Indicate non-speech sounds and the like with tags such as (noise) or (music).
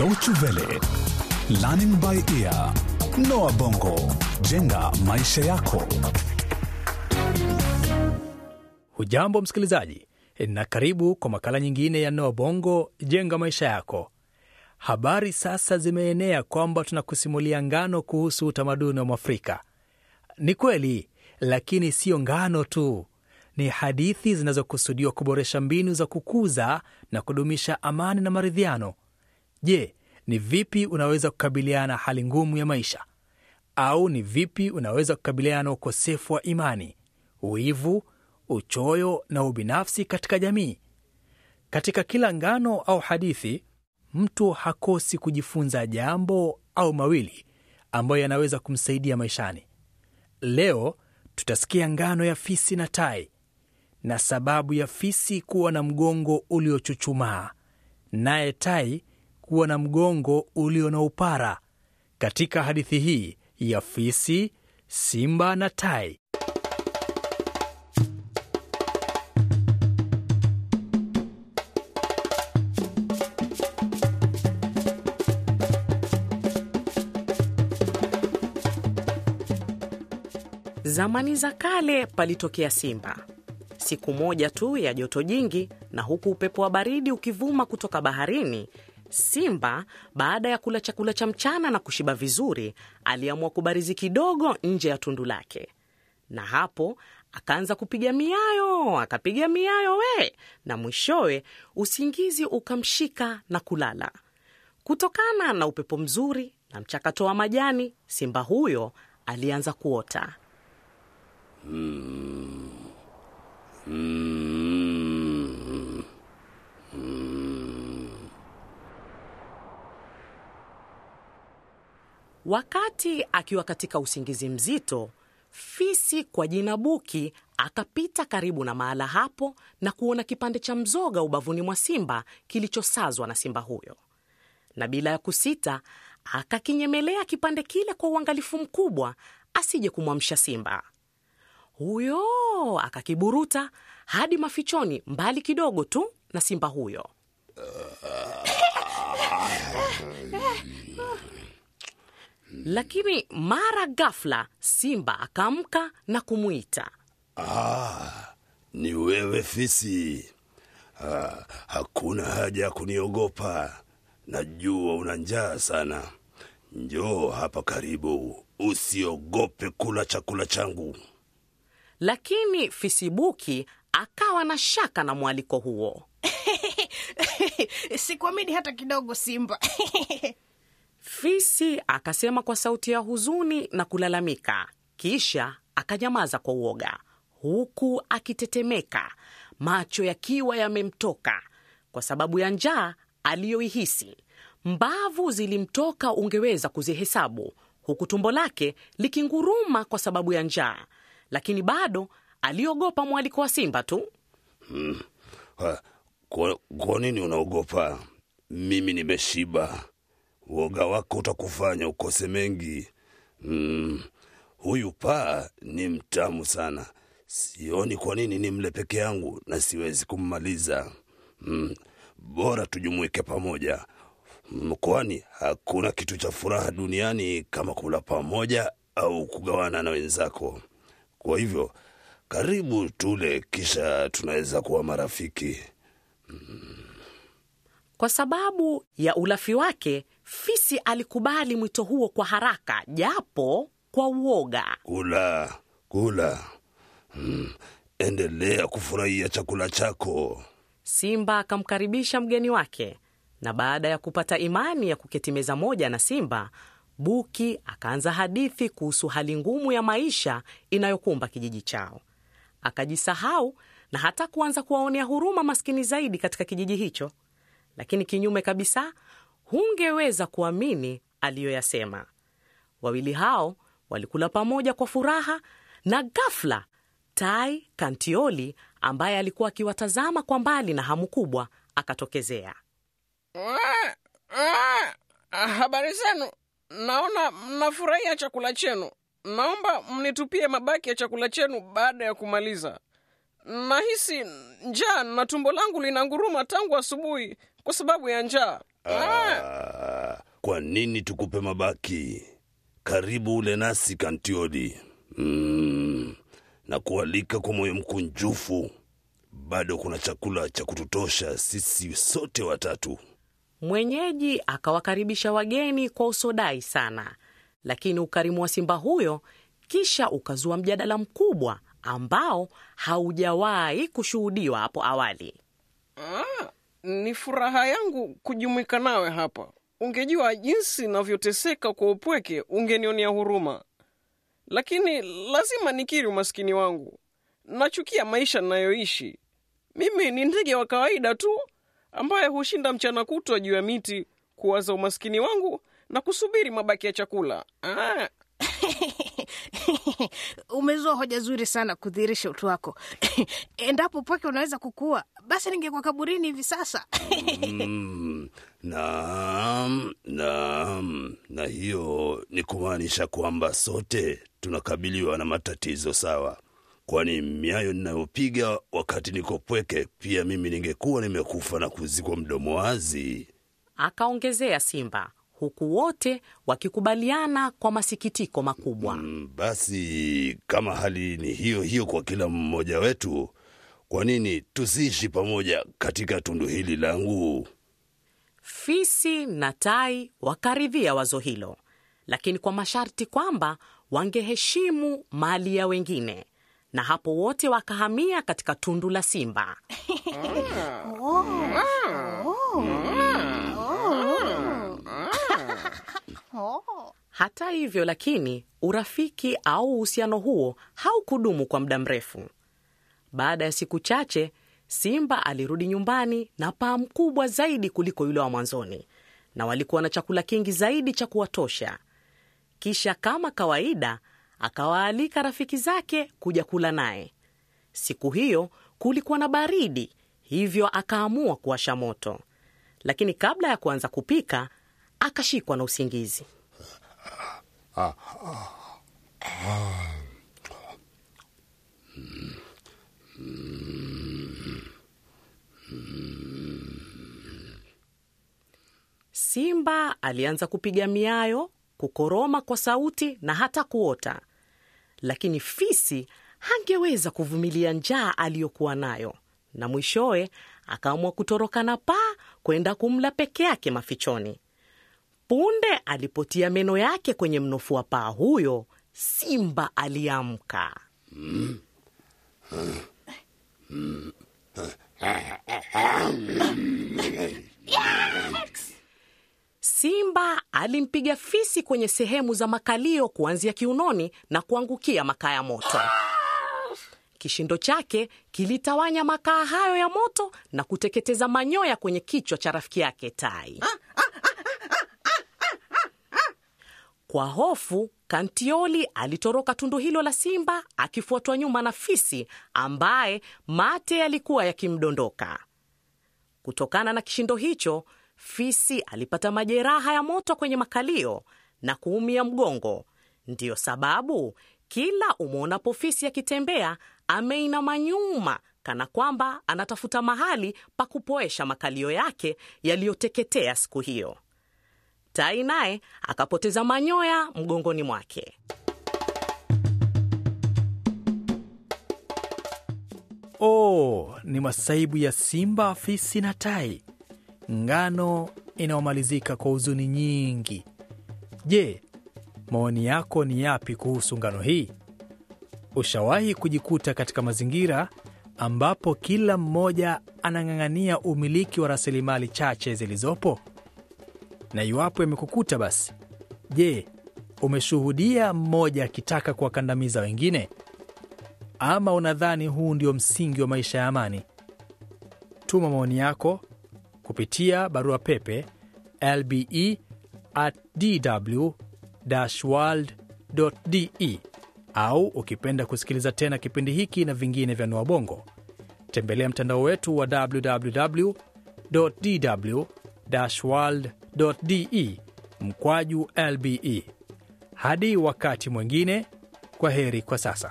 Deutsche Welle, Learning by Ear, Noah Bongo, jenga maisha yako. Hujambo msikilizaji, na karibu kwa makala nyingine ya Noa Bongo jenga maisha yako. Habari sasa zimeenea kwamba tunakusimulia ngano kuhusu utamaduni wa Mwafrika. Ni kweli, lakini siyo ngano tu, ni hadithi zinazokusudiwa kuboresha mbinu za kukuza na kudumisha amani na maridhiano. Je, ni vipi unaweza kukabiliana na hali ngumu ya maisha? Au ni vipi unaweza kukabiliana na ukosefu wa imani, uivu, uchoyo na ubinafsi katika jamii? Katika kila ngano au hadithi, mtu hakosi kujifunza jambo au mawili ambayo yanaweza kumsaidia maishani. Leo tutasikia ngano ya fisi na tai na sababu ya fisi kuwa na mgongo uliochuchumaa, naye tai kuwa na mgongo ulio na upara, katika hadithi hii ya fisi, simba na tai. Zamani za kale palitokea simba. Siku moja tu ya joto jingi, na huku upepo wa baridi ukivuma kutoka baharini, simba baada ya kula chakula cha mchana na kushiba vizuri, aliamua kubarizi kidogo nje ya tundu lake, na hapo akaanza kupiga miayo, akapiga miayo we, na mwishowe usingizi ukamshika na kulala. Kutokana na upepo mzuri na mchakato wa majani, simba huyo alianza kuota. Wakati akiwa katika usingizi mzito, fisi kwa jina Buki akapita karibu na mahala hapo na kuona kipande cha mzoga ubavuni mwa simba kilichosazwa na simba huyo, na bila ya kusita akakinyemelea kipande kile kwa uangalifu mkubwa asije kumwamsha simba huyo. Akakiburuta hadi mafichoni, mbali kidogo tu na simba huyo. Lakini mara ghafla simba akaamka na kumwita. Ah, ni wewe fisi. Ah, hakuna haja ya kuniogopa. Najua una njaa sana. Njoo hapa karibu, usiogope kula chakula changu. Lakini fisibuki akawa na shaka na mwaliko huo. (laughs) Sikuamini hata kidogo, Simba. (laughs) Fisi akasema kwa sauti ya huzuni na kulalamika, kisha akanyamaza kwa uoga, huku akitetemeka, macho yakiwa yamemtoka kwa sababu ya njaa aliyoihisi. Mbavu zilimtoka, ungeweza kuzihesabu, huku tumbo lake likinguruma kwa sababu ya njaa, lakini bado aliogopa mwaliko wa simba tu. Ah, Kwa, kwa nini unaogopa? Mimi nimeshiba. Uoga wako utakufanya ukose mengi. Mm, huyu paa ni mtamu sana. Sioni kwa nini ni mle peke yangu na siwezi kummaliza. Mm, bora tujumuike pamoja. Mm, kwani hakuna kitu cha furaha duniani kama kula pamoja au kugawana na wenzako. Kwa hivyo karibu tule, kisha tunaweza kuwa marafiki. Kwa sababu ya ulafi wake, fisi alikubali mwito huo kwa haraka, japo kwa uoga. Kula, kula. Hmm, endelea kufurahia chakula chako. Simba akamkaribisha mgeni wake, na baada ya kupata imani ya kuketi meza moja na Simba, Buki akaanza hadithi kuhusu hali ngumu ya maisha inayokumba kijiji chao. Akajisahau na hata kuanza kuwaonea huruma maskini zaidi katika kijiji hicho. Lakini kinyume kabisa, hungeweza kuamini aliyoyasema. Wawili hao walikula pamoja kwa furaha, na ghafla Tai Kantioli ambaye alikuwa akiwatazama kwa mbali na hamu kubwa akatokezea. Habari zenu. Naona mnafurahia chakula chenu. Naomba mnitupie mabaki ya chakula chenu baada ya kumaliza. Nahisi njaa na tumbo langu linanguruma tangu asubuhi kwa sababu ya njaa. Ah, kwa nini tukupe mabaki? Karibu ule nasi Kantioli. Mm, na kualika kwa moyo mkunjufu. Bado kuna chakula cha kututosha sisi sote watatu. Mwenyeji akawakaribisha wageni kwa usodai sana, lakini ukarimu wa simba huyo kisha ukazua mjadala mkubwa ambao haujawahi kushuhudiwa hapo awali. Ah, ni furaha yangu kujumuika nawe hapa. Ungejua jinsi navyoteseka kwa upweke, ungenionea huruma. Lakini lazima nikiri umaskini wangu. Nachukia maisha ninayoishi. Mimi ni ndege wa kawaida tu ambaye hushinda mchana kutwa juu ya miti kuwaza umaskini wangu na kusubiri mabaki ya chakula. Ah, (laughs) umezua hoja zuri sana kudhihirisha utu wako (coughs) endapo pweke unaweza kukua basi ningekuwa kaburini hivi sasa Mm, naam, naam. Na hiyo ni kumaanisha kwamba sote tunakabiliwa na matatizo sawa, kwani miayo ninayopiga wakati niko pweke, pia mimi ningekuwa nimekufa na kuzikwa mdomo wazi. Akaongezea Simba, huku wote wakikubaliana kwa masikitiko makubwa. Mm, Basi kama hali ni hiyo hiyo kwa kila mmoja wetu, kwa nini tusiishi pamoja katika tundu hili langu? Fisi na tai wakaridhia wazo hilo, lakini kwa masharti kwamba wangeheshimu mali ya wengine, na hapo wote wakahamia katika tundu la Simba. (laughs) Hata hivyo lakini, urafiki au uhusiano huo haukudumu kwa muda mrefu. Baada ya siku chache, Simba alirudi nyumbani na paa mkubwa zaidi kuliko yule wa mwanzoni, na walikuwa na chakula kingi zaidi cha kuwatosha. Kisha kama kawaida, akawaalika rafiki zake kuja kula naye. Siku hiyo kulikuwa na baridi, hivyo akaamua kuwasha moto, lakini kabla ya kuanza kupika akashikwa na usingizi. Simba alianza kupiga miayo, kukoroma kwa sauti na hata kuota, lakini fisi hangeweza kuvumilia njaa aliyokuwa nayo, na mwishowe akaamua kutoroka na paa kwenda kumla peke yake mafichoni. Punde alipotia meno yake kwenye mnofu wa paa huyo, Simba aliamka. Simba alimpiga fisi kwenye sehemu za makalio kuanzia kiunoni na kuangukia makaa ya moto. Kishindo chake kilitawanya makaa hayo ya moto na kuteketeza manyoya kwenye kichwa cha rafiki yake tai. Kwa hofu, Kantioli alitoroka tundu hilo la simba akifuatwa nyuma na fisi ambaye mate yalikuwa yakimdondoka. Kutokana na kishindo hicho, fisi alipata majeraha ya moto kwenye makalio na kuumia mgongo. Ndiyo sababu kila umwonapo fisi akitembea ameinama nyuma, kana kwamba anatafuta mahali pa kupoesha makalio yake yaliyoteketea siku hiyo. Tai naye akapoteza manyoya mgongoni mwake. Oh, ni masaibu ya simba, fisi na tai. Ngano inayomalizika kwa huzuni nyingi. Je, maoni yako ni yapi kuhusu ngano hii? Ushawahi kujikuta katika mazingira ambapo kila mmoja anang'ang'ania umiliki wa rasilimali chache zilizopo? Na iwapo yamekukuta basi, je, umeshuhudia mmoja akitaka kuwakandamiza wengine? Ama unadhani huu ndio msingi wa maisha ya amani? Tuma maoni yako kupitia barua pepe lbe at au ukipenda kusikiliza tena kipindi hiki na vingine vya Noa Bongo, tembelea mtandao wetu wa www dw de mkwaju lbe. Hadi wakati mwingine, kwa heri kwa sasa.